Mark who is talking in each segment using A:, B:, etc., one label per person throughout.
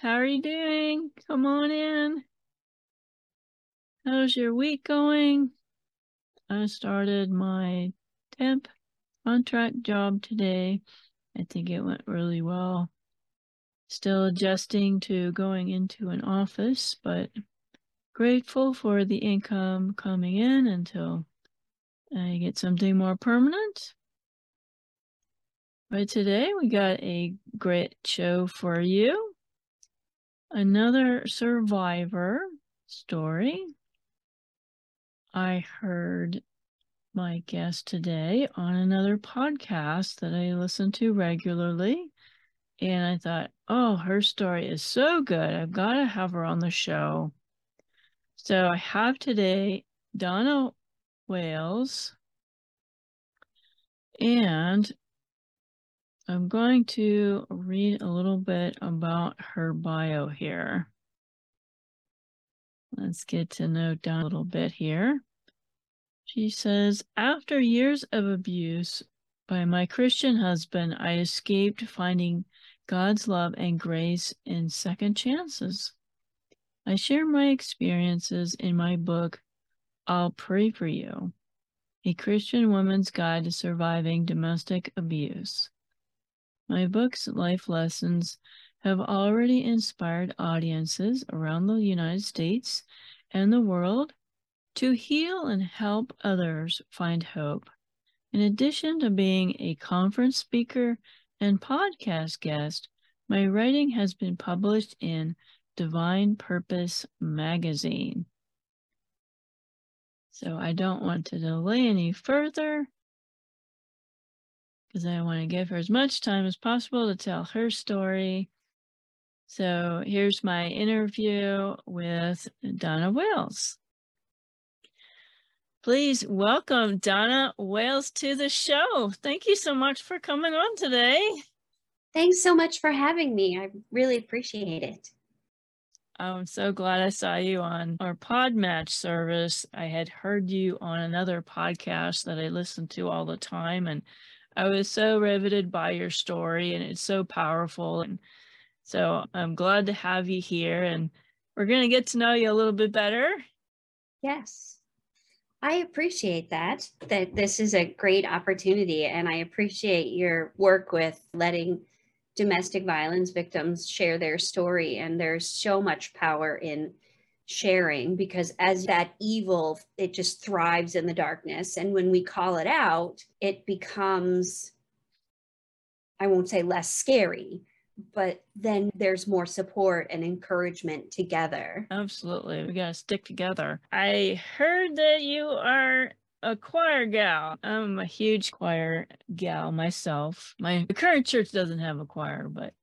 A: How are you doing? Come on in. How's your week going? I started my temp contract job today. I think it went really well. Still adjusting to going into an office, but grateful for the income coming in until I get something more permanent. But today we got a great show for you. Another survivor story. I heard my guest today on another podcast that I listen to regularly. And I thought, oh, her story is so good. I've got to have her on the show. So I have today Donna Wayles. And I'm going to read a little bit about her bio here. Let's get to know Donna a little bit here. She says, After years of abuse by my Christian husband, I escaped finding God's love and grace in second chances. I share my experiences in my book, I'll Pray for You, a Christian woman's guide to surviving domestic abuse. My book's life lessons have already inspired audiences around the United States and the world to heal and help others find hope. In addition to being a conference speaker and podcast guest, my writing has been published in Divine Purpose magazine. So I don't want to delay any further because I want to give her as much time as possible to tell her story. So here's my interview with Donna Wayles. Please welcome Donna Wayles to the show. Thank you so much for coming on today.
B: Thanks so much for having me. I really appreciate it.
A: I'm so glad I saw you on our Podmatch service. I had heard you on another podcast that I listen to all the time, and I was so riveted by your story, and it's so powerful. And so I'm glad to have you here, and we're going to get to know you a little bit better.
B: Yes. I appreciate that, that this is a great opportunity. And I appreciate your work with letting domestic violence victims share their story. And there's so much power in sharing because as that evil, it just thrives in the darkness. And when we call it out, it becomes, I won't say less scary, but then there's more support and encouragement together.
A: Absolutely. We got to stick together. I heard that you are a choir gal. I'm a huge choir gal myself. My current church doesn't have a choir, but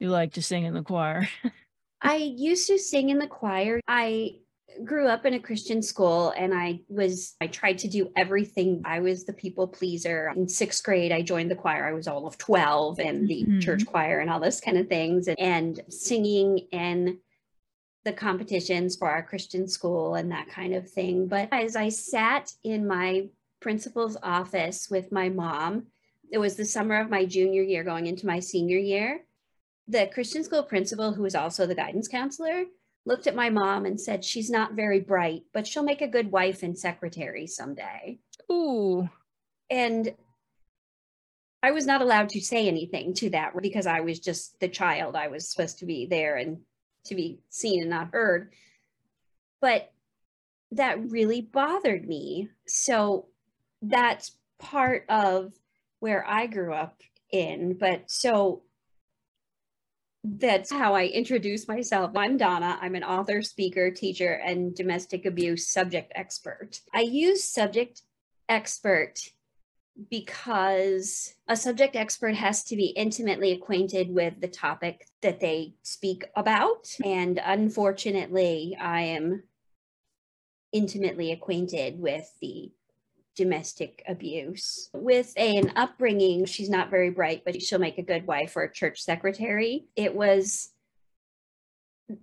A: you like to sing in the choir.
B: I used to sing in the choir. I grew up in a Christian school and I was, I tried to do everything. I was the people pleaser. In sixth grade, I joined the choir. I was all of 12 and the mm-hmm. church choir and all those kind of things and, and singing in the competitions for our Christian school and that kind of thing. But as I sat in my principal's office with my mom, it was the summer of my junior year going into my senior year. The Christian school principal, who was also the guidance counselor, looked at my mom and said, She's not very bright, but she'll make a good wife and secretary someday.
A: Ooh.
B: And I was not allowed to say anything to that because I was just the child. I was supposed to be there and to be seen and not heard. But that really bothered me. So that's part of where I grew up in. But so that's how I introduce myself. I'm Donna. I'm an author, speaker, teacher, and domestic abuse subject expert. I use subject expert because a subject expert has to be intimately acquainted with the topic that they speak about. And unfortunately, I am intimately acquainted with the domestic abuse. With an upbringing, she's not very bright, but she'll make a good wife or a church secretary. It was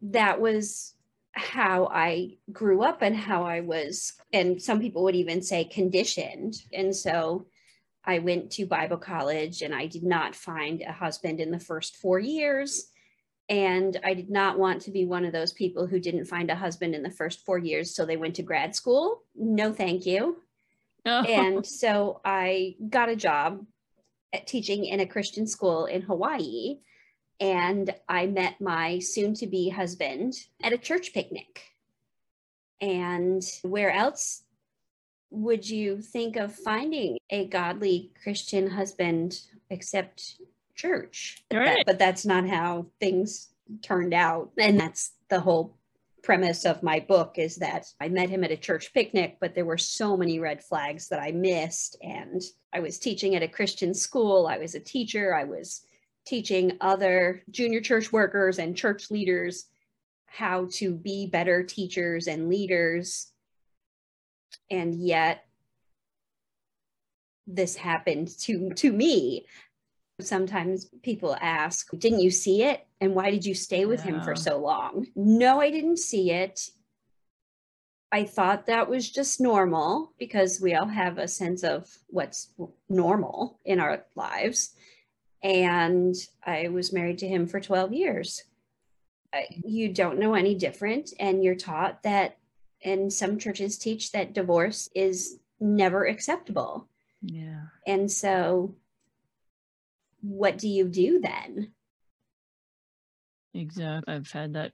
B: that was how I grew up and how I was, and some people would even say conditioned. And so I went to Bible college and I did not find a husband in the first four years. And I did not want to be one of those people who didn't find a husband in the first four years. So they went to grad school. No, thank you. Oh. And so I got a job at teaching in a Christian school in Hawaii and I met my soon to be husband at a church picnic. And where else would you think of finding a godly Christian husband except church?
A: Right.
B: But, but that's not how things turned out. And that's the whole premise of my book is that I met him at a church picnic, but there were so many red flags that I missed. And I was teaching at a Christian school. I was a teacher. I was teaching other junior church workers and church leaders how to be better teachers and leaders. And yet, this happened to, to me. Sometimes people ask, Didn't you see it? And why did you stay with yeah. him for so long? No, I didn't see it. I thought that was just normal because we all have a sense of what's normal in our lives and I was married to him for 12 years. You don't know any different, and you're taught that, and some churches teach that divorce is never acceptable.
A: Yeah.
B: And so, what do you do then?
A: Exactly. I've had that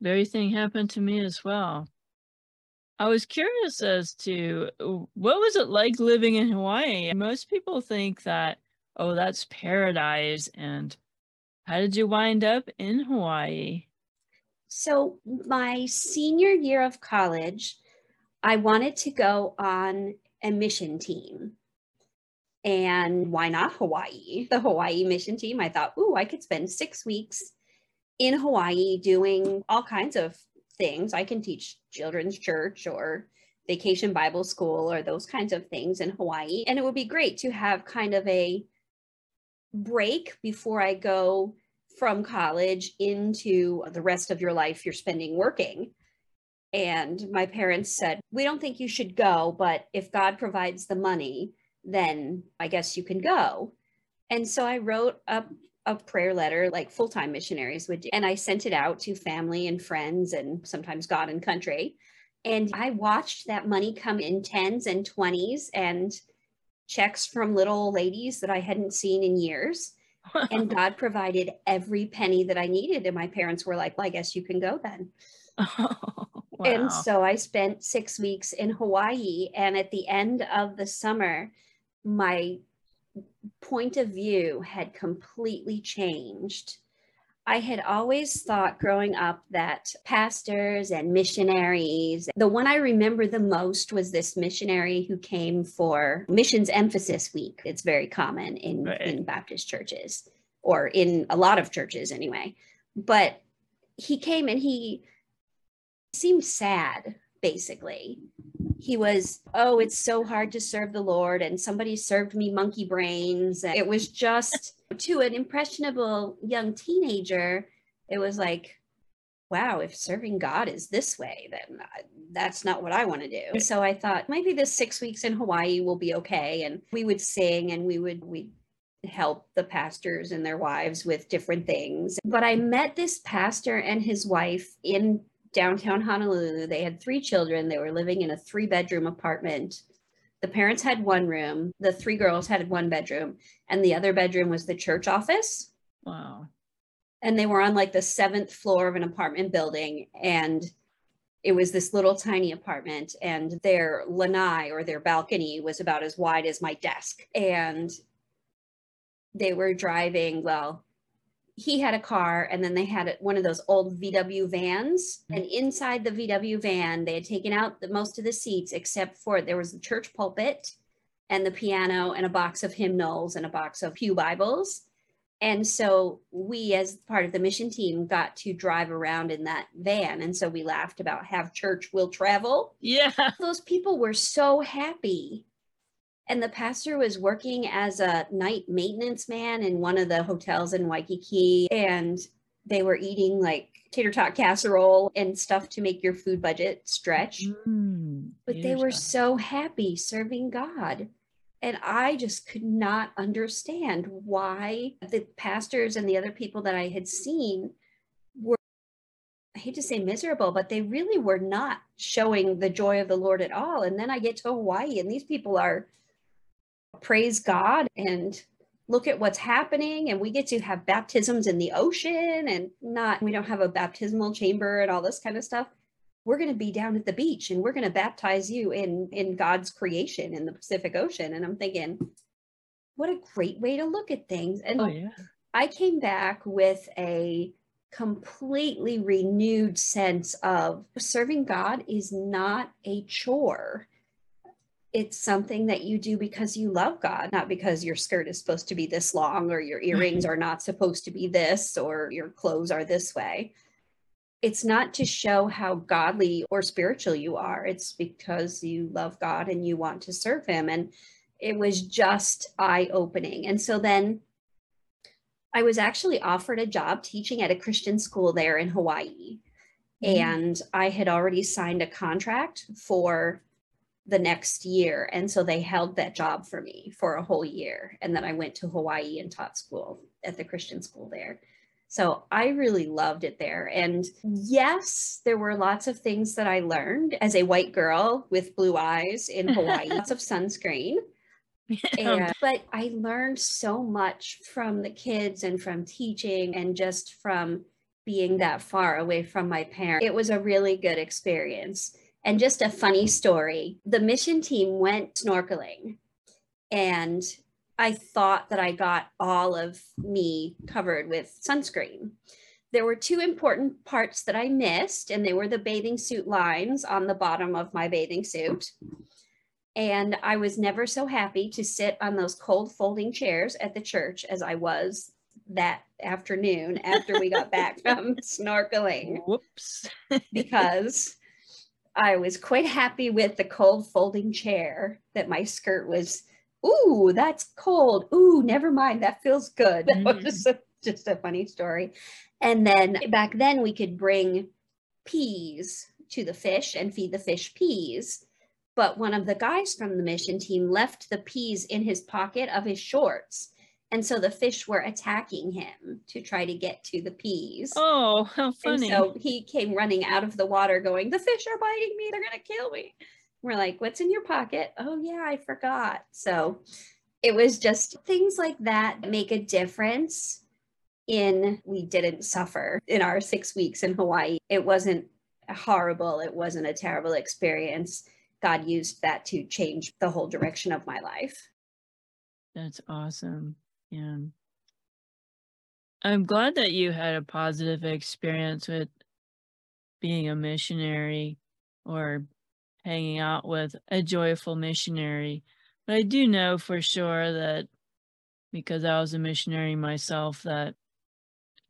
A: very thing happen to me as well. I was curious as to what was it like living in Hawaii? Most people think that oh, that's paradise. And how did you wind up in Hawaii?
B: So, my senior year of college, I wanted to go on a mission team. And why not Hawaii? The Hawaii mission team. I thought, ooh, I could spend six weeks in Hawaii doing all kinds of things. I can teach children's church or vacation Bible school or those kinds of things in Hawaii. And it would be great to have kind of a break before I go from college into the rest of your life you're spending working. And my parents said, We don't think you should go, but if God provides the money, then I guess you can go. And so I wrote up a prayer letter like full time missionaries would do. And I sent it out to family and friends and sometimes God and country. And I watched that money come in tens and 20s. And checks from little ladies that I hadn't seen in years. and God provided every penny that I needed. And my parents were like, well, I guess you can go then. Oh, wow. And so I spent six weeks in Hawaii. And at the end of the summer, my point of view had completely changed I had always thought growing up that pastors and missionaries, the one I remember the most was this missionary who came for Missions Emphasis Week. It's very common in, right. in Baptist churches or in a lot of churches anyway. But he came and he seemed sad, basically. He was, oh, it's so hard to serve the Lord, and somebody served me monkey brains. It was just to an impressionable young teenager, it was like, wow, if serving God is this way, then uh, that's not what I want to do. So I thought maybe this six weeks in Hawaii will be okay. And we would sing and we would, we help the pastors and their wives with different things. But I met this pastor and his wife in downtown Honolulu. They had three children. They were living in a three bedroom apartment the parents had one room, the three girls had one bedroom, and the other bedroom was the church office.
A: Wow.
B: And they were on like the seventh floor of an apartment building. And it was this little tiny apartment, and their lanai or their balcony was about as wide as my desk. And they were driving, well, he had a car and then they had one of those old VW vans. Mm-hmm. And inside the VW van, they had taken out the, most of the seats except for there was the church pulpit and the piano and a box of hymnals and a box of Pew Bibles. And so we, as part of the mission team, got to drive around in that van. And so we laughed about have church will travel.
A: Yeah.
B: Those people were so happy. And the pastor was working as a night maintenance man in one of the hotels in Waikiki. And they were eating like tater tot casserole and stuff to make your food budget stretch.
A: Mm,
B: But they were so happy serving God. And I just could not understand why the pastors and the other people that I had seen were, I hate to say miserable, but they really were not showing the joy of the Lord at all. And then I get to Hawaii and these people are praise God and look at what's happening. And we get to have baptisms in the ocean and not, we don't have a baptismal chamber and all this kind of stuff we're going to be down at the beach and we're going to baptize you in in God's creation in the Pacific Ocean and I'm thinking what a great way to look at things and
A: Oh, yeah.
B: I came back with a completely renewed sense of serving God is not a chore it's something that you do because you love God, not because your skirt is supposed to be this long or your earrings are not supposed to be this or your clothes are this way it's not to show how godly or spiritual you are. It's because you love God and you want to serve Him. And it was just eye opening. And so then I was actually offered a job teaching at a Christian school there in Hawaii.
A: Mm.
B: And I had already signed a contract for the next year. And so they held that job for me for a whole year. And then I went to Hawaii and taught school at the Christian school there. So I really loved it there. And yes, there were lots of things that I learned as a white girl with blue eyes in Hawaii, lots of sunscreen. Oh, and, but I learned so much from the kids and from teaching and just from being that far away from my parents. It was a really good experience. And just a funny story the mission team went snorkeling and I thought that I got all of me covered with sunscreen. There were two important parts that I missed, and they were the bathing suit lines on the bottom of my bathing suit. And I was never so happy to sit on those cold folding chairs at the church as I was that afternoon after we got back from snorkeling
A: Whoops.
B: because I was quite happy with the cold folding chair that my skirt was. Ooh, that's cold. Ooh, never mind. That feels good. That was
A: Mhm.
B: just a, just a funny story. And then back then we could bring peas to the fish and feed the fish peas. But one of the guys from the mission team left the peas in his pocket of his shorts. And so the fish were attacking him to try to get to the peas.
A: Oh, how
B: And
A: funny.
B: so he came running out of the water going, The fish are biting me. They're going to kill me. We're like, What's in your pocket? Oh, yeah, I forgot. So it was just things like that make a difference in we didn't suffer in our six weeks in Hawaii. It wasn't horrible. It wasn't a terrible experience. God used that to change the whole direction of my life.
A: That's awesome. Yeah. I'm glad that you had a positive experience with being a missionary or hanging out with a joyful missionary. But I do know for sure that because I was a missionary myself, that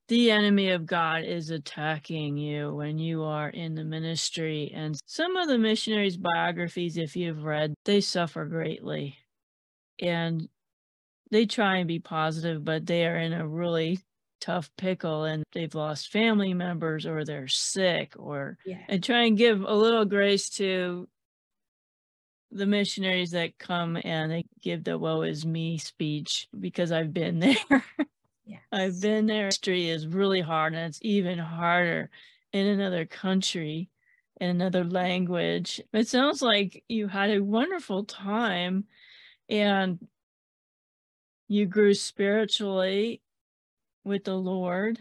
A: the enemy of God is attacking you when you are in the ministry. And some of the missionaries' biographies, if you've read, they suffer greatly. And they try and be positive, but they are in a really tough pickle and they've lost family members or they're sick or
B: Yeah.
A: and try and give a little grace to the missionaries that come and they give the woe is me speech because I've been there.
B: Yes.
A: I've been there. History is really hard and it's even harder in another country, in another language. It sounds like you had a wonderful time and you grew spiritually with the Lord.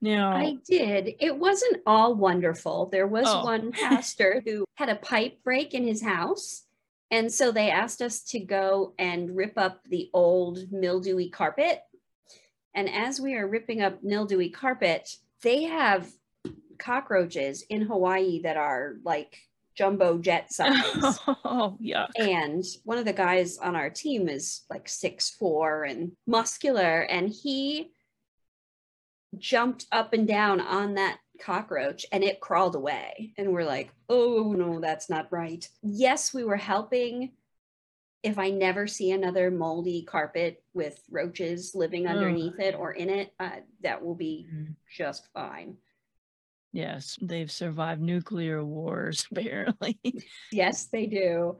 A: Now,
B: I did. It wasn't all wonderful. There was
A: Oh.
B: one pastor who had a pipe break in his house. And so they asked us to go and rip up the old mildewy carpet. And as we are ripping up mildewy carpet, they have cockroaches in Hawaii that are like jumbo jet size.
A: Oh, yeah.
B: and one of the guys on our team is like six four and muscular and he jumped up and down on that cockroach and it crawled away and we're like oh no that's not right yes we were helping if i never see another moldy carpet with roaches living underneath it or in it uh, that will be
A: Mhm.
B: just fine
A: Yes, they've survived nuclear wars, apparently.
B: yes they do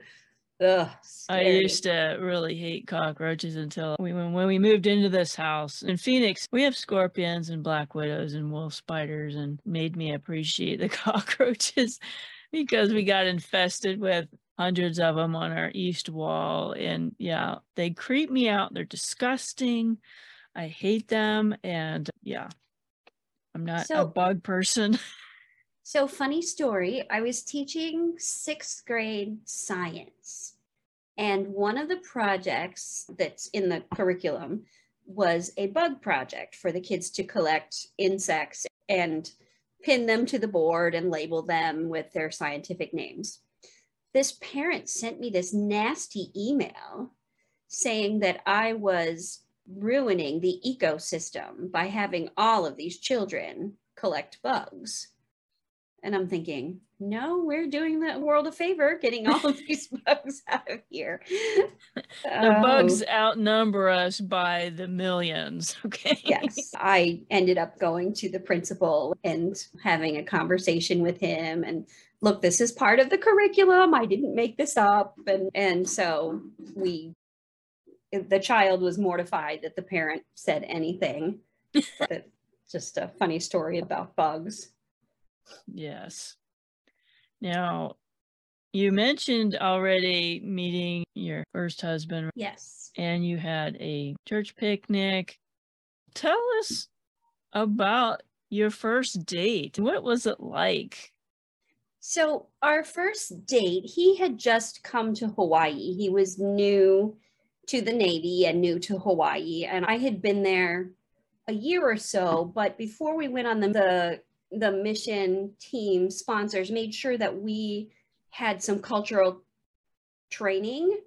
B: Ugh,
A: I used to really hate cockroaches until we when, when we moved into this house in Phoenix. We have scorpions and black widows and wolf spiders, and made me appreciate the cockroaches because we got infested with hundreds of them on our east wall. And yeah, they creep me out. They're disgusting. I hate them, and yeah, I'm not a bug person.
B: So, funny story I was teaching sixth grade science, and one of the projects that's in the curriculum was a bug project for the kids to collect insects and pin them to the board and label them with their scientific names. This parent sent me this nasty email saying that I was ruining the ecosystem by having all of these children collect bugs. And I'm thinking, no, we're doing the world a favor getting all of these bugs out of here.
A: The bugs
B: Oh,
A: outnumber us by the millions. Okay.
B: yes. I ended up going to the principal and having a conversation with him and look, this is part of the curriculum. I didn't make this up. And and so we the child was mortified that the parent said anything. But just a funny story about bugs.
A: Yes. Now, you mentioned already meeting your first husband
B: Yes.
A: and you had a church picnic. Tell us about your first date. What was it like?
B: So, our first date, he had just come to Hawaii. He was new to the Navy and new to Hawaii. And I had been there a year or so. But before we went on the, the, the mission team sponsors made sure that we had some cultural training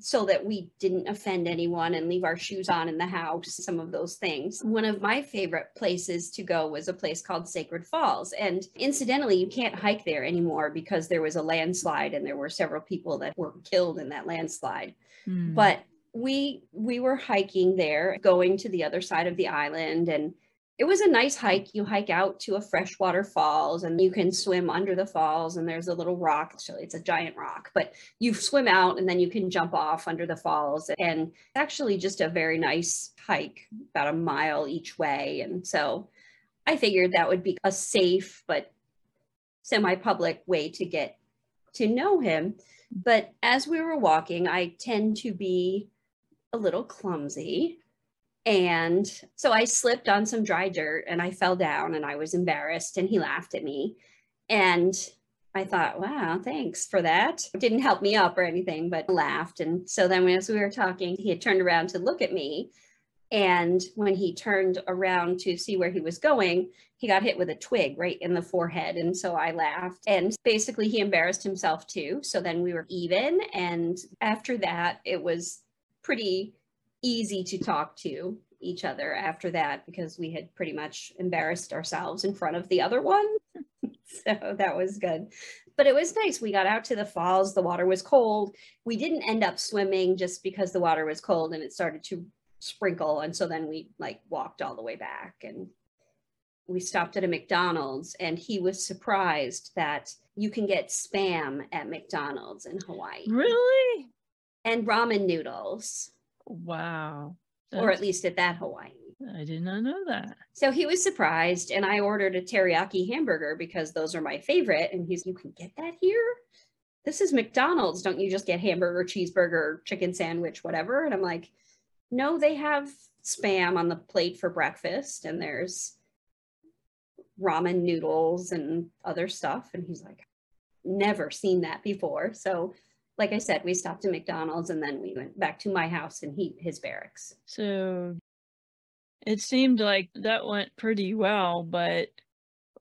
B: so that we didn't offend anyone and leave our shoes on in the house, some of those things. One of my favorite places to go was a place called Sacred Falls. And incidentally, you can't hike there anymore because there was a landslide and there were several people that were killed in that landslide.
A: Hmm,
B: But we we were hiking there, going to the other side of the island and it was a nice hike. You hike out to a freshwater falls and you can swim under the falls and there's a little rock. Actually, it's a giant rock, but you swim out and then you can jump off under the falls and actually just a very nice hike, about a mile each way. And so I figured that would be a safe but semi-public way to get to know him. But as we were walking, I tend to be a little clumsy. And so I slipped on some dry dirt and I fell down and I was embarrassed and he laughed at me. And I thought, wow, thanks for that. It didn't help me up or anything, but laughed. And so then as we were talking, he had turned around to look at me. And when he turned around to see where he was going, he got hit with a twig right in the forehead. And so I laughed. And basically, he embarrassed himself too. So then we were even. And after that, it was pretty easy to talk to each other after that because we had pretty much embarrassed ourselves in front of the other one. so that was good. But it was nice. We got out to the falls. The water was cold. We didn't end up swimming just because the water was cold and it started to sprinkle. And so then we like walked all the way back and we stopped at a McDonald's and he was surprised that you can get spam at McDonald's in Hawaii
A: Really?
B: and ramen noodles,
A: Wow.
B: or at least at that Hawaii.
A: I did not know that.
B: So he was surprised, and I ordered a teriyaki hamburger because those are my favorite. And he's, You can get that here? This is McDonald's. Don't you just get hamburger, cheeseburger, chicken sandwich, whatever? And I'm like, No, they have spam on the plate for breakfast, and there's ramen noodles and other stuff. And he's like, Never seen that before. So, like I said, we stopped at McDonald's and then we went back to my house and he his barracks.
A: So it seemed like that went pretty well, but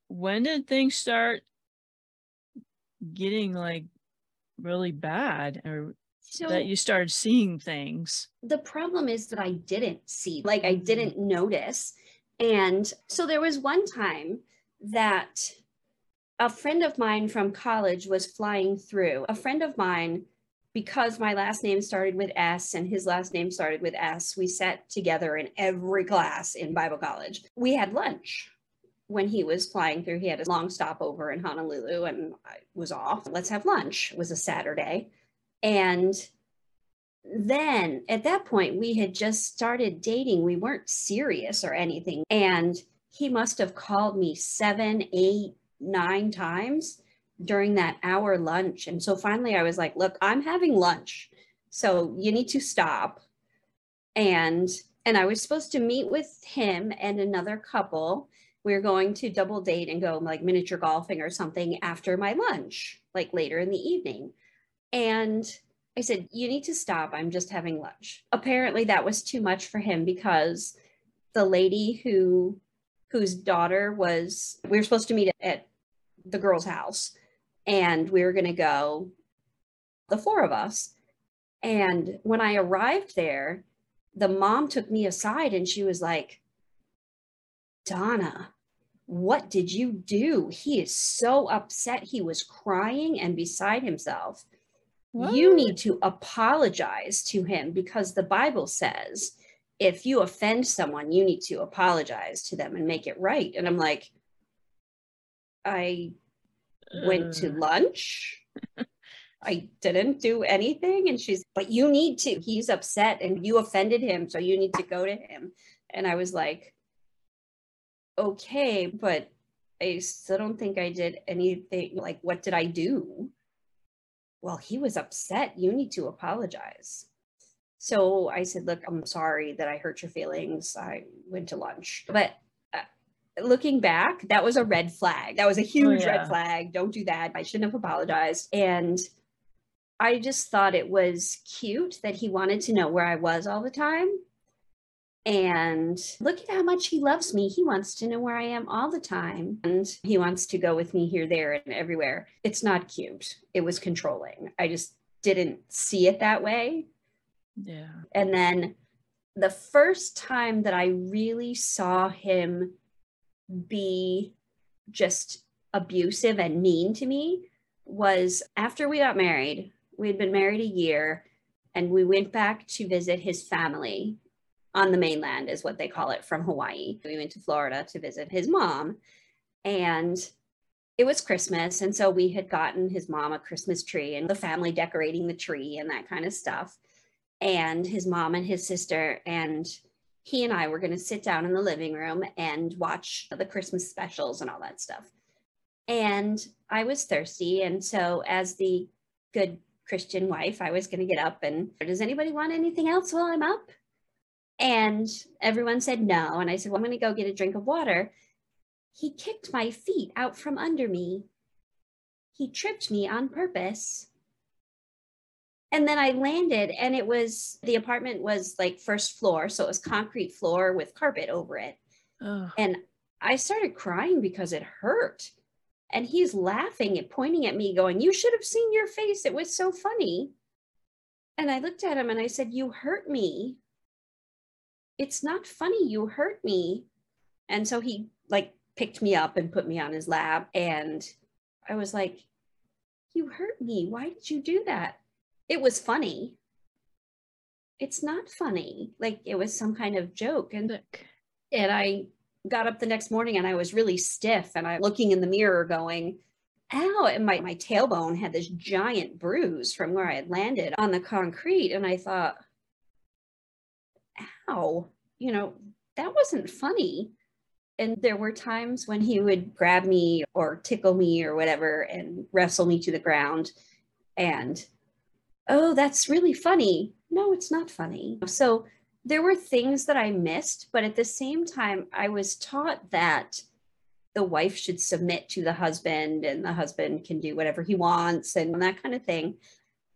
A: when did things start getting like really bad or
B: So
A: that you started seeing things?
B: the problem is that I didn't see, like I didn't mm. notice. And so there was one time that a friend of mine from college was flying through. A friend of mine, because my last name started with S and his last name started with S, we sat together in every class in Bible college. We had lunch when he was flying through. He had a long stopover in Honolulu and I was off. Let's have lunch. It was a Saturday. And then at that point, we had just started dating. We weren't serious or anything. And he must have called me seven, eight, nine times during that hour lunch. And so finally I was like, look, I'm having lunch. So you need to stop. And and I was supposed to meet with him and another couple. We were going to double date and go like miniature golfing or something after my lunch, like later in the evening. And I said, You need to stop. I'm just having lunch. Apparently, that was too much for him because the lady who whose daughter was we were supposed to meet at the girl's house and we were going to go the four of us. And when i arrived there the mom took me aside and she was like donna what did you do? He is so upset. He was crying and beside himself. You need to apologize to him because the Bible says if you offend someone, you need to apologize to them and make it right. And I'm like, I went to lunch. I didn't do anything. And she's, but you need to. He's upset and you offended him. So you need to go to him. And I was like, okay, but I still don't think I did anything. Like, what did I do? Well, he was upset. You need to apologize. So I said, look, I'm sorry that I hurt your feelings. I went to lunch. But looking back, that was a red flag. That was a oh, huge
A: yeah.
B: red flag. Don't do that. I shouldn't have apologized. And I just thought it was cute that he wanted to know where I was all the time. And look at how much he loves me. He wants to know where I am all the time. And he wants to go with me here, there, and everywhere. It's not cute. It was controlling. I just didn't see it that way.
A: Yeah.
B: And then the first time that I really saw him be just abusive and mean to me was after we got married. We had been married a year and we went back to visit his family on the mainland, is what they call it, from Hawaii. We went to Florida to visit his mom. And it was Christmas. And so we had gotten his mom a Christmas tree and the family decorating the tree and that kind of stuff and his mom and his sister and he and I were going to sit down in the living room and watch the Christmas specials and all that stuff. And I was thirsty and so as the good Christian wife, I was going to get up and does anybody want anything else while I'm up? And everyone said no and I said, "Well, I'm going to go get a drink of water." He kicked my feet out from under me. He tripped me on purpose and then I landed, and it was the apartment was like first floor, so it was concrete floor with carpet over it. And I started crying because it hurt. And he's laughing and pointing at me, going, You should have seen your face. It was so funny. And I looked at him and I said, You hurt me. It's not funny. You hurt me. And so he like picked me up and put me on his lap. And I was like, You hurt me. Why did you do that? It was funny. It's not funny. Like it was some kind of joke. And
A: Sick.
B: and I got up the next morning and I was really stiff and I looking in the mirror going, ow, and my, my tailbone had this giant bruise from where I had landed on the concrete. And I thought, ow, you know, that wasn't funny. And there were times when he would grab me or tickle me or whatever and wrestle me to the ground. And, oh, that's really funny. No, it's not funny. So there were things that I missed, but at the same time, I was taught that the wife should submit to the husband and the husband can do whatever he wants and that kind of thing.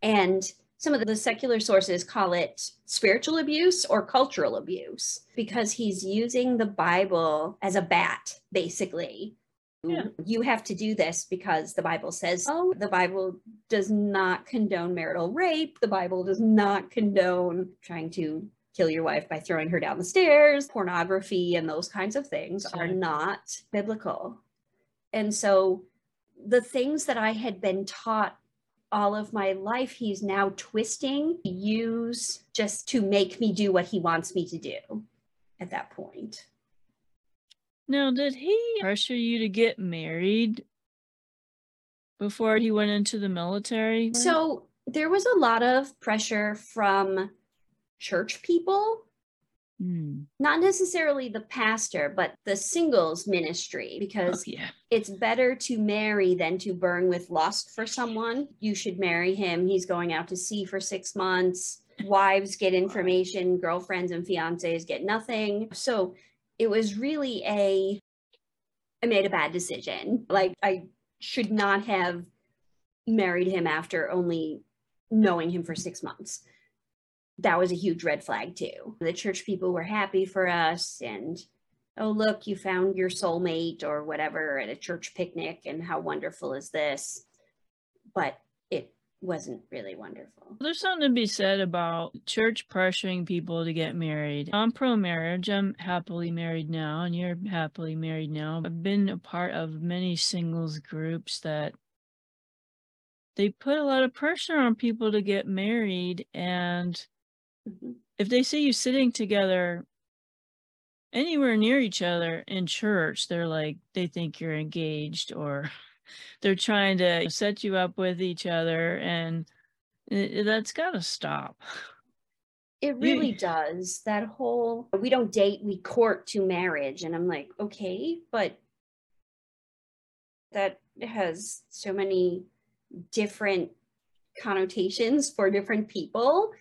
B: And some of the secular sources call it spiritual abuse or cultural abuse because he's using the Bible as a bat, basically.
A: Yeah.
B: You have to do this because the Bible says, oh, the Bible does not condone marital rape. The Bible does not condone trying to kill your wife by throwing her down the stairs. Pornography and those kinds of things are not biblical. And so the things that I had been taught all of my life, he's now twisting, to use just to make me do what he wants me to do at that point.
A: Now, did he pressure you to get married before he went into the military?
B: So there was a lot of pressure from church people,
A: Hmm.
B: not necessarily the pastor, but the singles ministry,
A: Oh,
B: because
A: yeah.
B: it's better to marry than to burn with lust for someone. You should marry him. He's going out to sea for six months. Wives get information, girlfriends and fiancés get nothing. So it was really a, I made a bad decision. Like, I should not have married him after only knowing him for six months. That was a huge red flag, too. The church people were happy for us and oh look you found your soulmate or whatever at a church picnic and how wonderful is this but wasn't really wonderful
A: There's something to be said about church pressuring people to get married. I'm pro marriage. I'm happily married now, and you're happily married now. I've been a part of many singles groups that they put a lot of pressure on people to get married. And
B: Mhm.
A: if they see you sitting together anywhere near each other in church, they're like, they think you're engaged or they're trying to set you up with each other. And that's got to stop.
B: it really does that whole we don't date we court to marriage and i'm like okay but that has so many different connotations for different people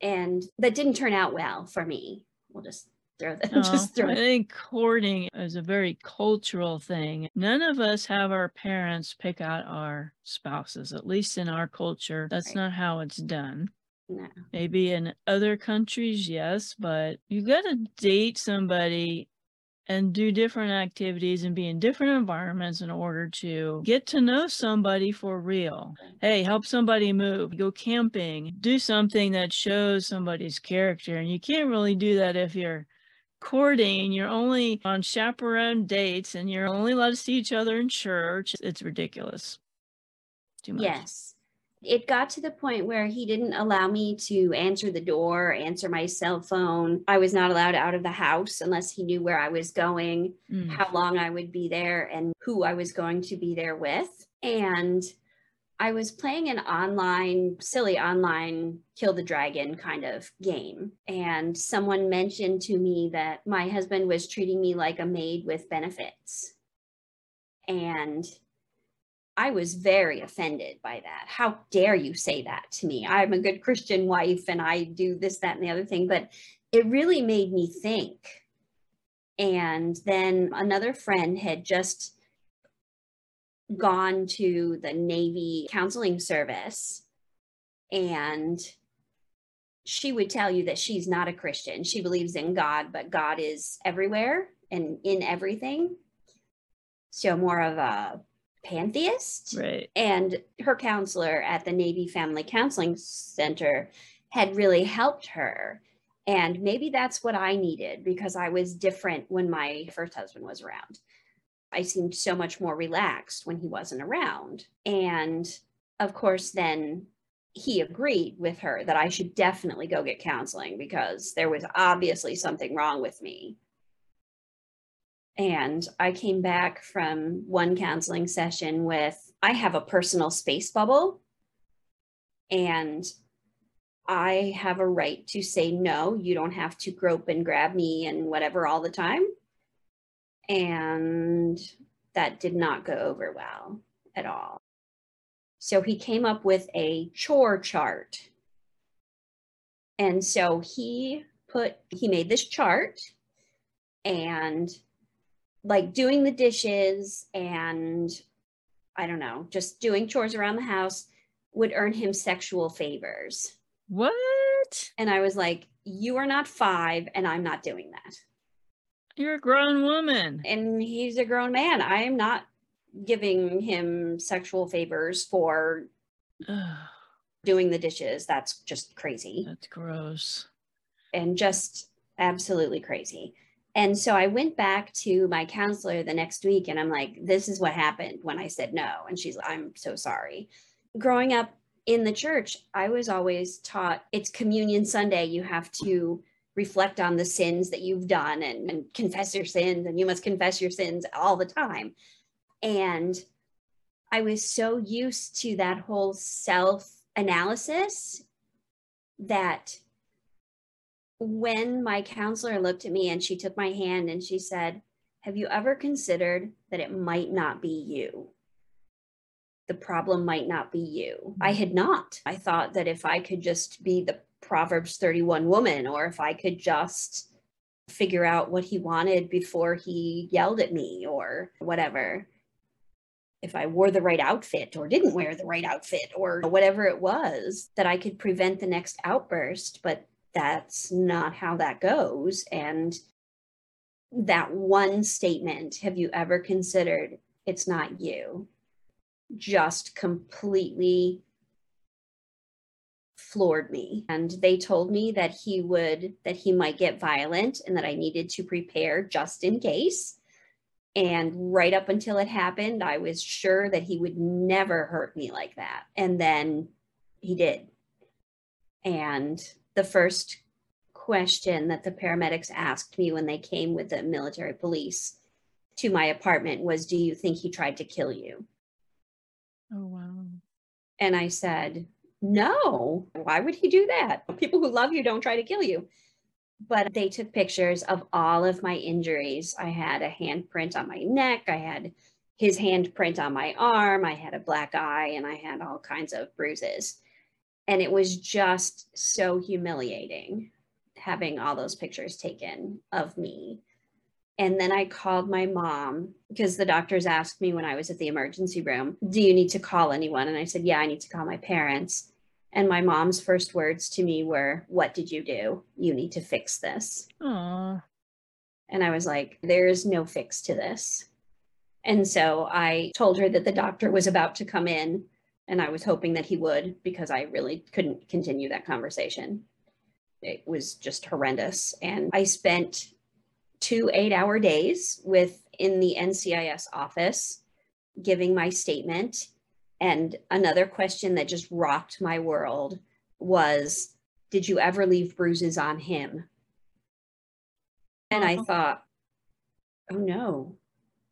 B: and that didn't turn out well for me we'll just throw that
A: No, oh,
B: just throw
A: I think courting is a very cultural thing. None of us have our parents pick out our spouses, at least in our culture. That's
B: Right.
A: not how it's done.
B: no.
A: Maybe in other countries, yes, but you got to date somebody and do different activities and be in different environments in order to get to know somebody for real. Hey, help somebody move, go camping, do something that shows somebody's character. And you can't really do that if you're courting and you're only on chaperone dates and you're only allowed to see each other in church. It's ridiculous. Too much.
B: Yes. It got to the point where he didn't allow me to answer the door, answer my cell phone. I was not allowed out of the house unless he knew where I was going,
A: Mm.
B: how long I would be there, and who I was going to be there with. And I was playing an online, silly online kill the dragon kind of game. And someone mentioned to me that my husband was treating me like a maid with benefits. And I was very offended by that. How dare you say that to me? I'm a good Christian wife and I do this, that, and the other thing. But it really made me think. And then another friend had just gone to the Navy counseling service and she would tell you that she's not a Christian. She believes in God, but God is everywhere and in everything. So more of a pantheist.
A: Right.
B: And her counselor at the Navy Family Counseling Center had really helped her. And maybe that's what I needed because I was different when my first husband was around. I seemed so much more relaxed when he wasn't around. And of course, then he agreed with her that I should definitely go get counseling because there was obviously something wrong with me. And I came back from one counseling session with I have a personal space bubble and I have a right to say no. You don't have to grope and grab me and whatever all the time. And that did not go over well at all. So he came up with a chore chart. And so he put, he made this chart and like doing the dishes and I don't know, just doing chores around the house would earn him sexual favors.
A: What?
B: And I was like, You are not five, and I'm not doing that.
A: You're a grown woman.
B: And he's a grown man. I am not giving him sexual favors for doing the dishes. That's just crazy.
A: that's gross.
B: and just absolutely crazy. And so I went back to my counselor the next week and I'm like, this is what happened when I said no. And she's like, I'm so sorry. Growing up in the church, I was always taught it's communion Sunday. You have to reflect on the sins that you've done and, and confess your sins, and you must confess your sins all the time. And I was so used to that whole self analysis that when my counselor looked at me and she took my hand and she said, Have you ever considered that it might not be you? The problem might not be you. I had not. I thought that if I could just be the Proverbs 31 woman, or if I could just figure out what he wanted before he yelled at me, or whatever, if I wore the right outfit or didn't wear the right outfit, or whatever it was, that I could prevent the next outburst. But that's not how that goes. And that one statement, have you ever considered it's not you? Just completely floored me. And they told me that he would, that he might get violent and that I needed to prepare just in case. And right up until it happened, I was sure that he would never hurt me like that. And then he did. And the first question that the paramedics asked me when they came with the military police to my apartment was Do you think he tried to kill you?
A: Oh, wow.
B: And I said, No, why would he do that? People who love you don't try to kill you. But they took pictures of all of my injuries. I had a handprint on my neck, I had his handprint on my arm, I had a black eye, and I had all kinds of bruises. And it was just so humiliating having all those pictures taken of me. And then I called my mom because the doctors asked me when I was at the emergency room, Do you need to call anyone? And I said, Yeah, I need to call my parents. And my mom's first words to me were, What did you do? You need to fix this.
A: Aw.
B: And I was like, There is no fix to this. And so I told her that the doctor was about to come in, and I was hoping that he would because I really couldn't continue that conversation. It was just horrendous. And I spent two eight hour days with in the NCIS office giving my statement. And another question that just rocked my world was Did you ever leave bruises on him? And I
A: Uh-huh.
B: thought, Oh no,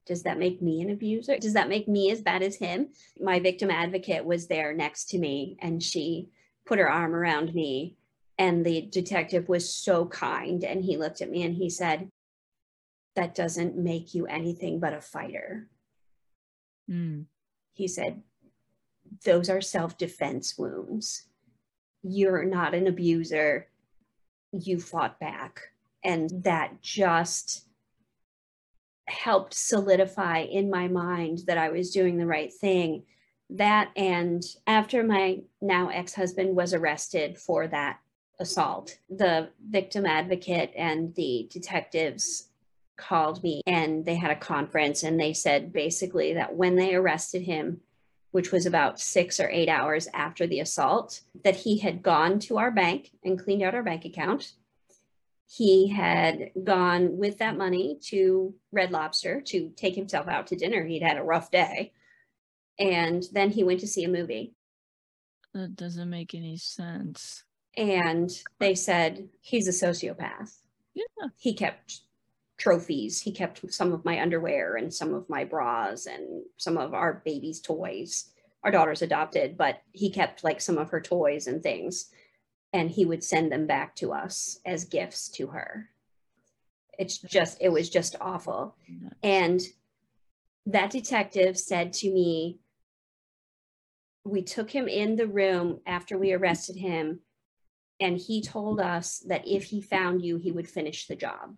B: does that make me an abuser? Does that make me as bad as him? My victim advocate was there next to me and she put her arm around me. And the detective was so kind. And he looked at me and he said, That doesn't make you anything but a fighter.
A: Mm.
B: He said, Those are self defense wounds. You're not an abuser. You fought back. And that just helped solidify in my mind that I was doing the right thing. That and after my now ex husband was arrested for that assault, the victim advocate and the detectives called me and they had a conference and they said basically that when they arrested him, which was about six or eight hours after the assault, that he had gone to our bank and cleaned out our bank account he had gone with that money to Red Lobster to take himself out to dinner. He'd had a rough day. And then he went to see a movie.
A: That doesn't make any sense.
B: And they said, he's a sociopath.
A: Yeah.
B: He kept trophies. He kept some of my underwear and some of my bras and some of our baby's toys. Our daughter's adopted, but he kept like some of her toys and things. And he would send them back to us as gifts to her. It's just, it was just awful. And that detective said to me, we took him in the room after we arrested him, and he told us that if he found you, he would finish the job.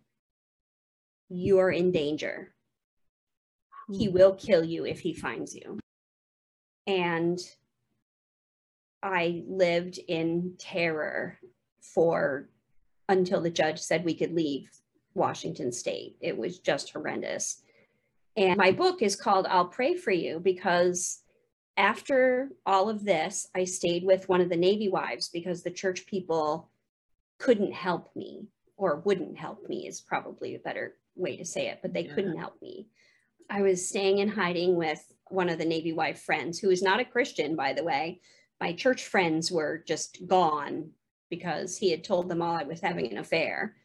B: You're in danger. He
A: hmm.
B: will kill you if he finds you. And I lived in terror for until the judge said we could leave Washington state. It was just horrendous. And my book is called I'll Pray for You because after all of this, I stayed with one of the Navy wives because the church people couldn't help me or wouldn't help me, is probably a better way to say it, but they
A: Yeah.
B: couldn't help me. I was staying in hiding with one of the Navy wife friends who is not a Christian, by the way. My church friends were just gone because he had told them all I was having an affair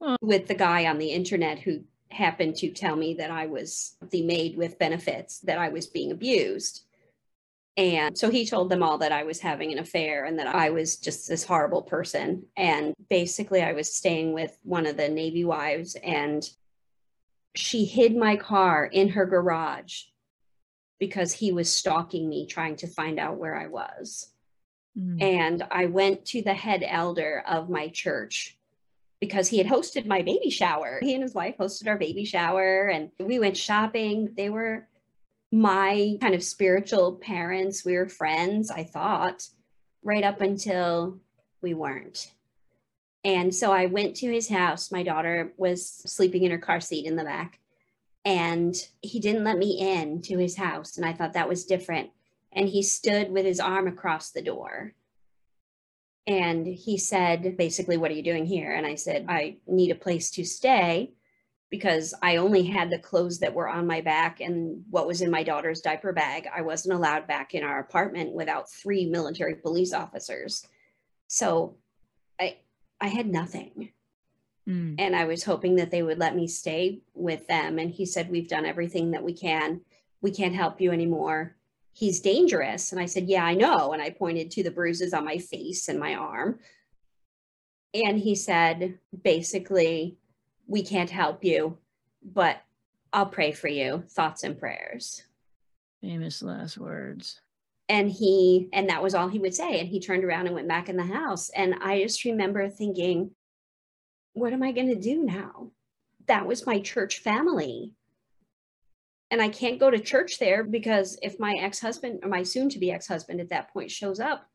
A: Oh.
B: with the guy on the internet who happened to tell me that I was the maid with benefits, that I was being abused. And so he told them all that I was having an affair and that I was just this horrible person. And basically, I was staying with one of the Navy wives, and she hid my car in her garage because he was stalking me, trying to find out where I was.
A: Mm.
B: And I went to the head elder of my church because he had hosted my baby shower. He and his wife hosted our baby shower and we went shopping. They were my kind of spiritual parents. We were friends, I thought, right up until we weren't. And so I went to his house. My daughter was sleeping in her car seat in the back. And he didn't let me in to his house. And I thought that was different. And he stood with his arm across the door. And he said, basically, what are you doing here? And I said, I need a place to stay because I only had the clothes that were on my back and what was in my daughter's diaper bag. I wasn't allowed back in our apartment without three military police officers. So I I had nothing.
A: Mm.
B: And I was hoping that they would let me stay with them. And he said, We've done everything that we can. We can't help you anymore. He's dangerous. And I said, Yeah, I know. And I pointed to the bruises on my face and my arm. And he said, basically, we can't help you, but I'll pray for you. Thoughts and prayers.
A: Famous last words.
B: And he, and that was all he would say. And he turned around and went back in the house. And I just remember thinking, what am I going to do now? That was my church family. And I can't go to church there because if my ex husband or my soon to be ex husband at that point shows up,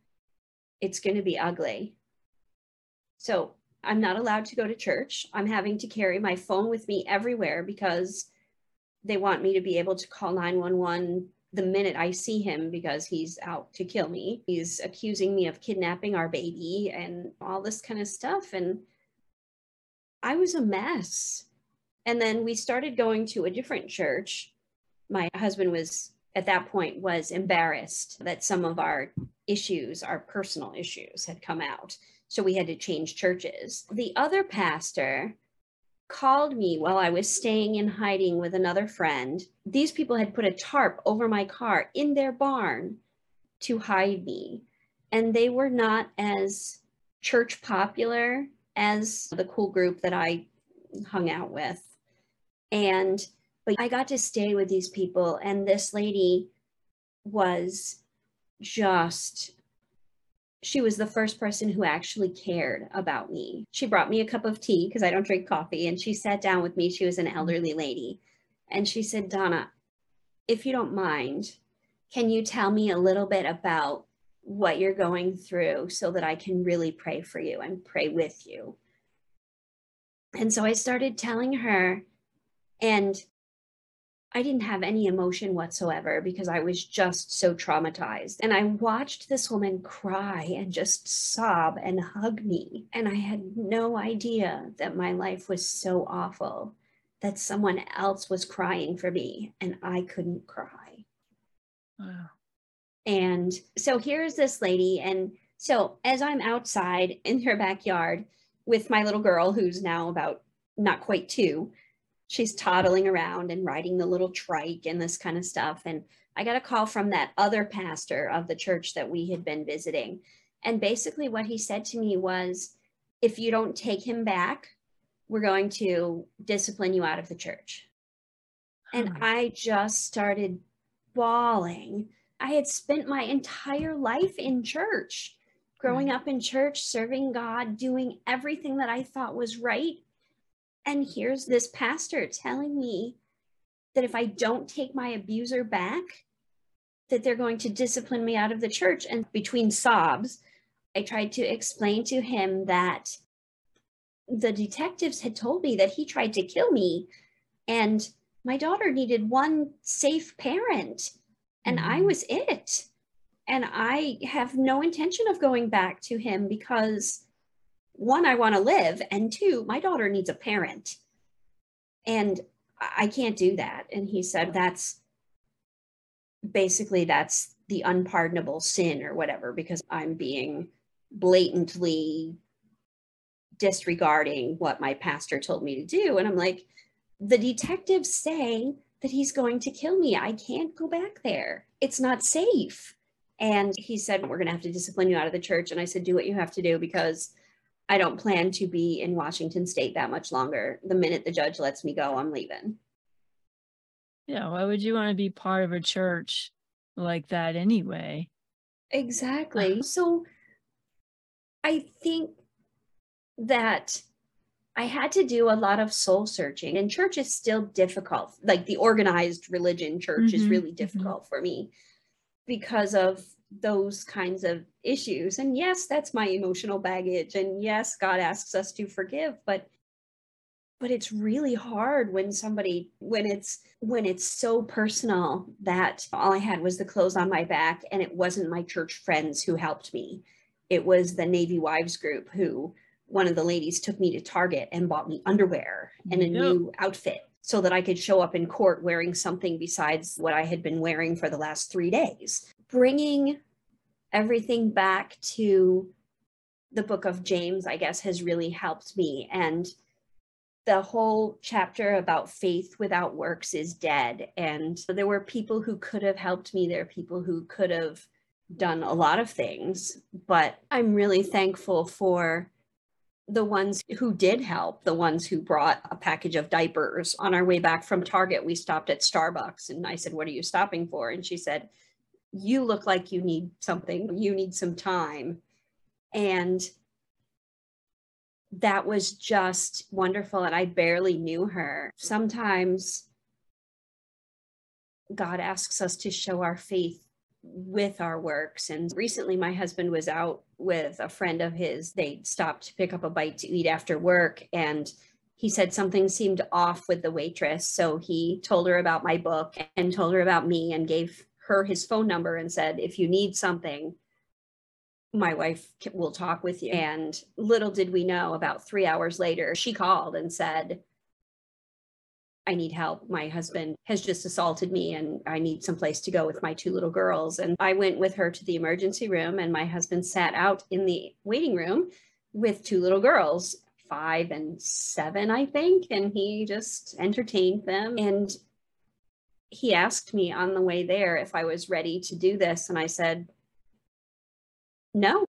B: it's going to be ugly. So I'm not allowed to go to church. I'm having to carry my phone with me everywhere because they want me to be able to call 911 the minute I see him because he's out to kill me. He's accusing me of kidnapping our baby and all this kind of stuff. And I was a mess. And then we started going to a different church. My husband was at that point was embarrassed that some of our issues, our personal issues had come out. So we had to change churches. The other pastor called me while I was staying in hiding with another friend. These people had put a tarp over my car in their barn to hide me. And they were not as church popular as the cool group that I hung out with. And, but I got to stay with these people. And this lady was just she was the first person who actually cared about me. She brought me a cup of tea because I don't drink coffee and she sat down with me. She was an elderly lady. And she said, Donna, if you don't mind, can you tell me a little bit about what you're going through so that I can really pray for you and pray with you? And so I started telling her, and I didn't have any emotion whatsoever because I was just so traumatized. And I watched this woman cry and just sob and hug me. And I had no idea that my life was so awful that someone else was crying for me and I couldn't cry.
A: Wow.
B: And so here's this lady. And so as I'm outside in her backyard with my little girl, who's now about not quite two, she's toddling around and riding the little trike and this kind of stuff. And I got a call from that other pastor of the church that we had been visiting. And basically, what he said to me was, if you don't take him back, we're going to discipline you out of the church. And
A: Huh.
B: I just started bawling. I had spent my entire life in church, growing
A: Right.
B: up in church, serving God, doing everything that I thought was right. And here's this pastor telling me that if I don't take my abuser back, that they're going to discipline me out of the church. And between sobs, I tried to explain to him that the detectives had told me that he tried to kill me and my daughter needed one safe parent, and mm-hmm. I was it. And I have no intention of going back to him because one, I want to live, and two, my daughter needs a parent. And I can't do that. And he said, that's basically that's the unpardonable sin or whatever, because I'm being blatantly disregarding what my pastor told me to do. And I'm like, the detectives say that he's going to kill me. I can't go back there. It's not safe. And he said, We're going to have to discipline you out of the church. And I said, Do what you have to do because I don't plan to be in Washington state that much longer. The minute the judge lets me go, I'm leaving.
A: Yeah. Why would you want to be part of a church like that anyway?
B: Exactly. so I think that I had to do a lot of soul searching, and church is still difficult. Like the organized religion church mm-hmm. is really mm-hmm. difficult mm-hmm. for me because of those kinds of issues. And yes, that's my emotional baggage. And yes, God asks us to forgive, but but it's really hard when somebody when it's when it's so personal that all I had was the clothes on my back and it wasn't my church friends who helped me. It was the Navy Wives group who one of the ladies took me to Target and bought me underwear and a yep. new outfit so that I could show up in court wearing something besides what I had been wearing for the last three days. Bringing everything back to the book of James, I guess, has really helped me. And the whole chapter about faith without works is dead. And there were people who could have helped me. There are people who could have done a lot of things. But I'm really thankful for the ones who did help, the ones who brought a package of diapers. On our way back from Target, we stopped at Starbucks and I said, What are you stopping for? And she said, You look like you need something, you need some time. And that was just wonderful. And I barely knew her. Sometimes God asks us to show our faith with our works. And recently, my husband was out with a friend of his. They stopped to pick up a bite to eat after work. And he said something seemed off with the waitress. So he told her about my book and told her about me and gave her his phone number and said, if you need something, my wife will talk with you. And little did we know, about three hours later, she called and said, I need help. My husband has just assaulted me and I need some place to go with my two little girls. And I went with her to the emergency room and my husband sat out in the waiting room with two little girls, five and seven, I think. And he just entertained them. And he asked me on the way there if I was ready to do this. And I said, no,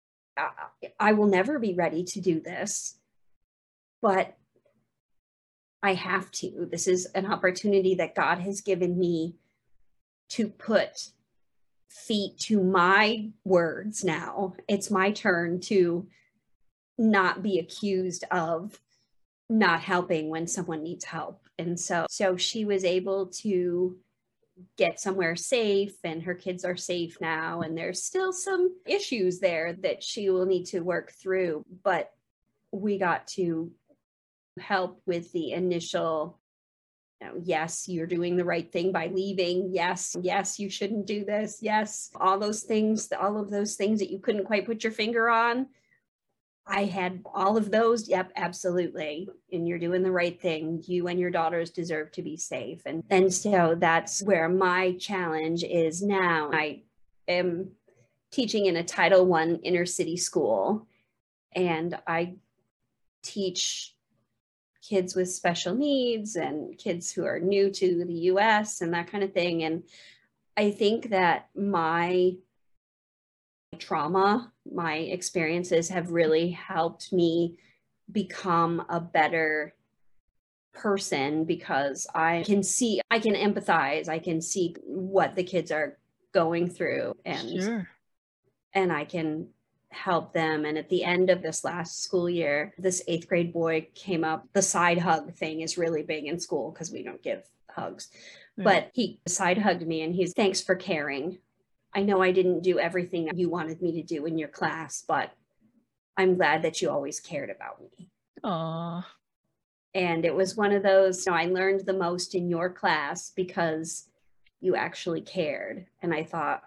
B: I will never be ready to do this. But I have to. This is an opportunity that God has given me to put feet to my words now. It's my turn to not be accused of not helping when someone needs help. And so so she was able to get somewhere safe and her kids are safe now and there's still some issues there that she will need to work through, but we got to help with the initial you know, yes, you're doing the right thing by leaving. Yes, yes, you shouldn't do this. Yes, all those things, all of those things that you couldn't quite put your finger on. I had all of those. Yep, absolutely. And you're doing the right thing. You and your daughters deserve to be safe. And and so that's where my challenge is now. I am teaching in a Title One inner city school, and I teach kids with special needs and kids who are new to the US and that kind of thing. And I think that my trauma, my experiences have really helped me become a better person because I can see, I can empathize, I can see what the kids are going through and sure. and I can help them. And at the end of this last school year, this eighth grade boy came up. The side hug thing is really big in school because we don't give hugs. But he side hugged me and he's thanks for caring. I know I didn't do everything you wanted me to do in your class, but I'm glad that you always cared about me.
A: Aw.
B: And it was one of those, you know, I learned the most in your class because you actually cared. And I thought,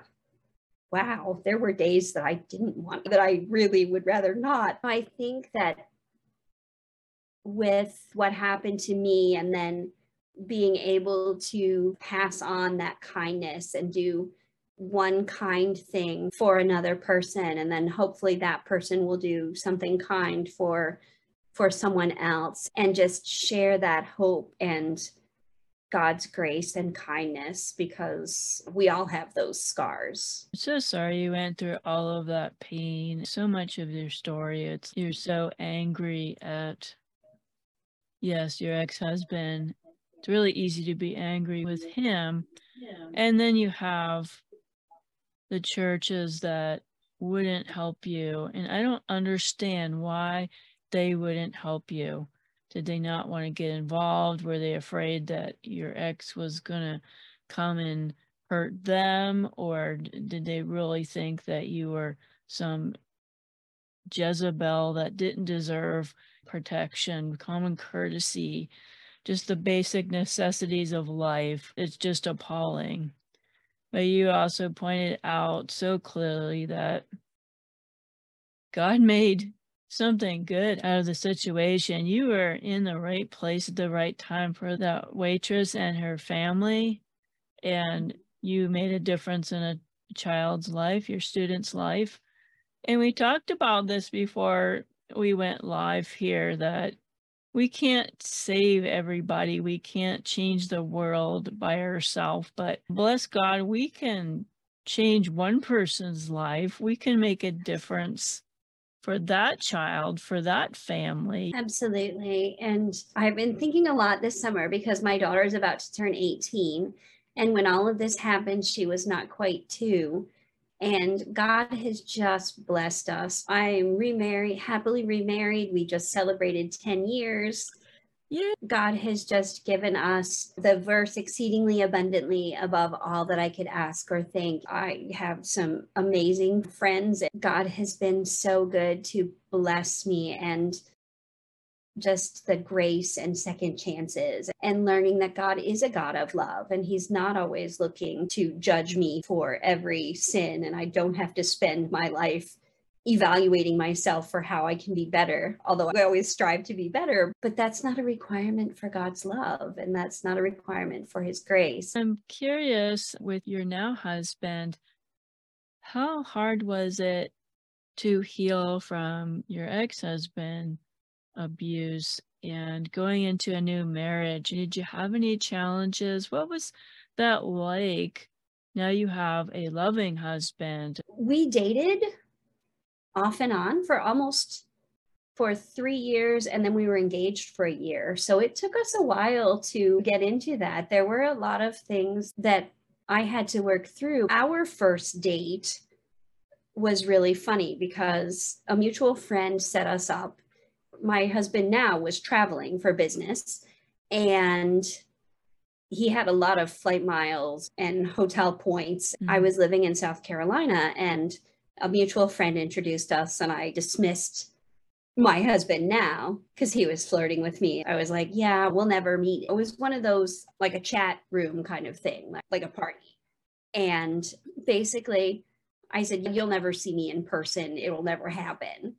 B: wow, there were days that I didn't want, that I really would rather not. I think that with what happened to me and then being able to pass on that kindness and do one kind thing for another person and then hopefully that person will do something kind for for someone else and just share that hope and God's grace and kindness because we all have those scars.
A: I'm so sorry you went through all of that pain. So much of your story, it's you're so angry at yes, your ex-husband. It's really easy to be angry with him. Yeah. And then you have the churches that wouldn't help you. And I don't understand why they wouldn't help you. Did they not want to get involved? Were they afraid that your ex was going to come and hurt them? Or did they really think that you were some Jezebel that didn't deserve protection, common courtesy, just the basic necessities of life? It's just appalling. But you also pointed out so clearly that God made something good out of the situation. You were in the right place at the right time for that waitress and her family, and you made a difference in a child's life, your student's life. And we talked about this before we went live here that we can't save everybody. We can't change the world by ourselves, but bless God, we can change one person's life. We can make a difference for that child, for that family.
B: Absolutely. And I've been thinking a lot this summer because my daughter is about to turn 18. And when all of this happened, she was not quite two. And God has just blessed us. I'm remarried, happily remarried. We just celebrated 10 years. Yeah. God has just given us the verse exceedingly abundantly above all that I could ask or think. I have some amazing friends. God has been so good to bless me and just the grace and second chances and learning that God is a God of love and he's not always looking to judge me for every sin and I don't have to spend my life evaluating myself for how I can be better, although I always strive to be better. But that's not a requirement for God's love, and that's not a requirement for His grace.
A: I'm curious with your now husband, how hard was it to heal from your ex husband abuse and going into a new marriage? Did you have any challenges? What was that like? Now you have a loving husband.
B: We dated off and on for almost for three years and then we were engaged for a year so it took us a while to get into that there were a lot of things that i had to work through our first date was really funny because a mutual friend set us up my husband now was traveling for business and he had a lot of flight miles and hotel points mm-hmm. i was living in south carolina and a mutual friend introduced us and I dismissed my husband now because he was flirting with me. I was like, yeah, we'll never meet. It was one of those like a chat room kind of thing, like, like a party. And basically, I said, You'll never see me in person. It'll never happen.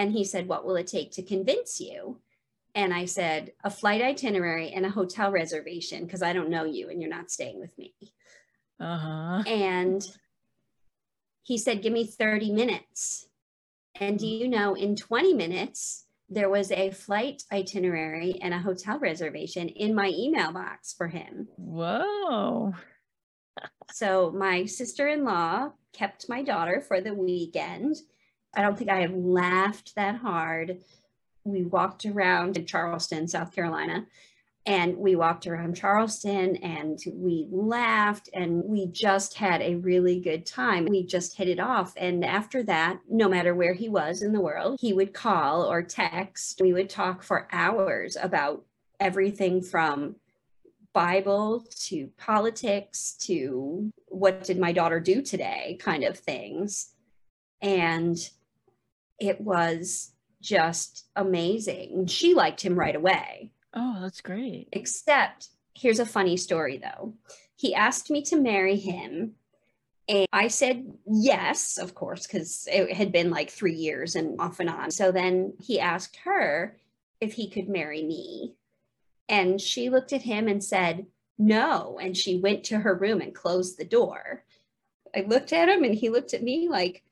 B: And he said, What will it take to convince you? And I said, A flight itinerary and a hotel reservation because I don't know you and you're not staying with me. Uh huh. And he said, Give me 30 minutes. And do you know, in 20 minutes, there was a flight itinerary and a hotel reservation in my email box for him.
A: Whoa.
B: so my sister in law kept my daughter for the weekend. I don't think I have laughed that hard. We walked around in Charleston, South Carolina, and we walked around Charleston and we laughed and we just had a really good time. We just hit it off. And after that, no matter where he was in the world, he would call or text. We would talk for hours about everything from Bible to politics to what did my daughter do today kind of things. And it was just amazing. She liked him right away
A: Oh, that's great.
B: Except, here's a funny story though. He asked me to marry him. And I said yes, of course, because it had been like three years and off and on. So then he asked her if he could marry me. And she looked at him and said, no. And she went to her room and closed the door. I looked at him and he looked at me like,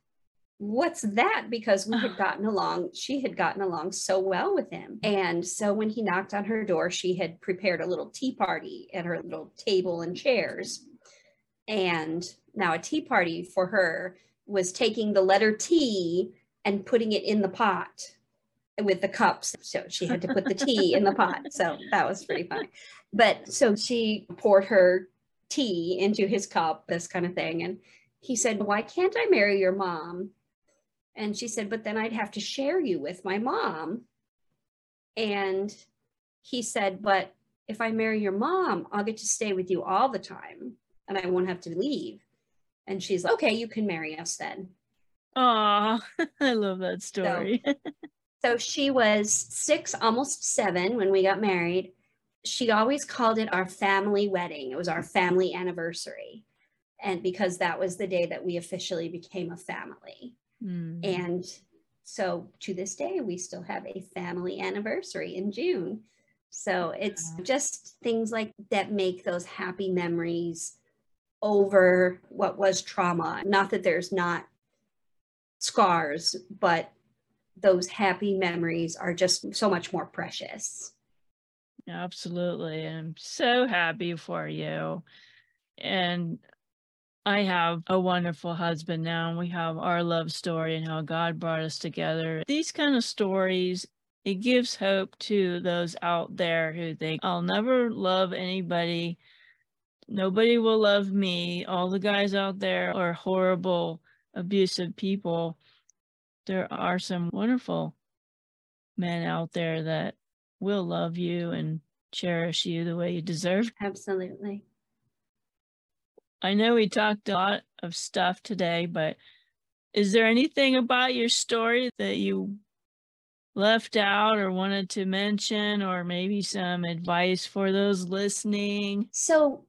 B: what's that? Because we had ah. gotten along, she had gotten along so well with him. And so when he knocked on her door, she had prepared a little tea party at her little table and chairs. And now a tea party for her was taking the letter T and putting it in the pot with the cups. So she had to put the tea in the pot. So that was pretty funny. But so she poured her tea into his cup, this kind of thing. And he said, Why can't I marry your mom? And she said, But then I'd have to share you with my mom. And he said, But if I marry your mom, I'll get to stay with you all the time and I won't have to leave. And she's like, Okay, you can marry us then.
A: Oh, I love that story.
B: So, so she was six, almost seven when we got married. She always called it our family wedding. It was our family anniversary. And because that was the day that we officially became a family.
A: Mm.
B: And so to this day, we still have a family anniversary in June. So it's just things like that make those happy memories over what was trauma. Not that there's not scars, but those happy memories are just so much more precious.
A: Absolutely. I'm so happy for you. And I have a wonderful husband now, and we have our love story and how God brought us together. These kind of stories, it gives hope to those out there who think, I'll never love anybody. Nobody will love me. All the guys out there are horrible, abusive people. There are some wonderful men out there that will love you and cherish you the way you deserve.
B: Absolutely.
A: I know we talked a lot of stuff today, but is there anything about your story that you left out or wanted to mention, or maybe some advice for those listening?
B: So,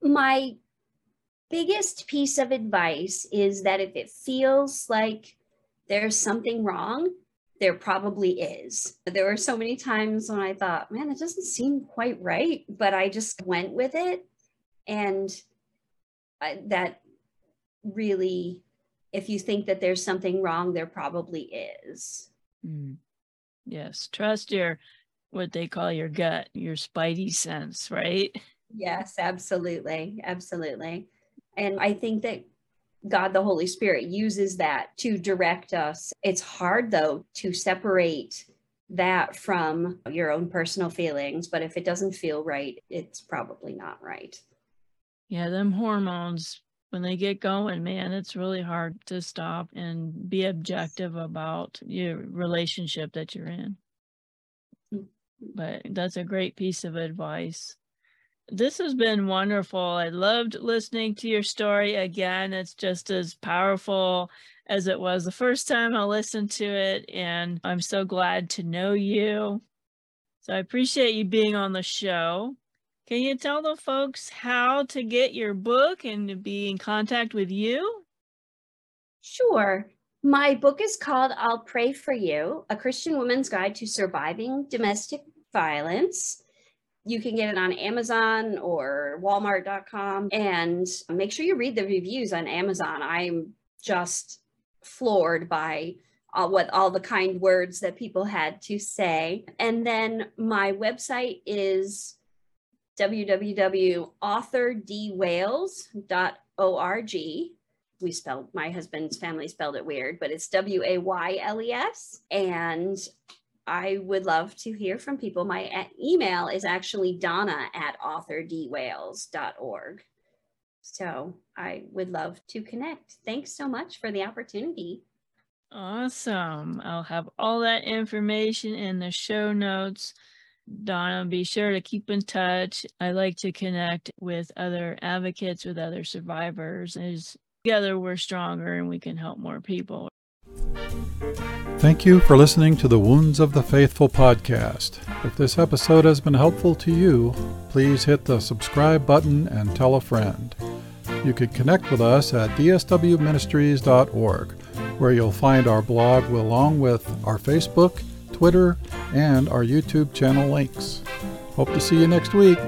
B: my biggest piece of advice is that if it feels like there's something wrong, there probably is. There were so many times when I thought, man, it doesn't seem quite right, but I just went with it. And that really, if you think that there's something wrong, there probably is.
A: Mm. Yes, trust your what they call your gut, your spidey sense, right?
B: Yes, absolutely. Absolutely. And I think that God, the Holy Spirit, uses that to direct us. It's hard, though, to separate that from your own personal feelings. But if it doesn't feel right, it's probably not right.
A: Yeah, them hormones, when they get going, man, it's really hard to stop and be objective about your relationship that you're in. But that's a great piece of advice. This has been wonderful. I loved listening to your story again. It's just as powerful as it was the first time I listened to it. And I'm so glad to know you. So I appreciate you being on the show. Can you tell the folks how to get your book and to be in contact with you?
B: Sure. My book is called I'll Pray for You A Christian Woman's Guide to Surviving Domestic Violence. You can get it on Amazon or Walmart.com and make sure you read the reviews on Amazon. I'm just floored by all, what all the kind words that people had to say. And then my website is www.authordwayles.org. We spelled my husband's family spelled it weird, but it's W A Y L E S. And I would love to hear from people. My email is actually donna at authordwayles.org. So I would love to connect. Thanks so much for the opportunity.
A: Awesome. I'll have all that information in the show notes. Donna, be sure to keep in touch. I like to connect with other advocates, with other survivors. As together we're stronger and we can help more people.
C: Thank you for listening to the Wounds of the Faithful podcast. If this episode has been helpful to you, please hit the subscribe button and tell a friend. You can connect with us at dswministries.org, where you'll find our blog along with our Facebook, Twitter, and our YouTube channel links. Hope to see you next week.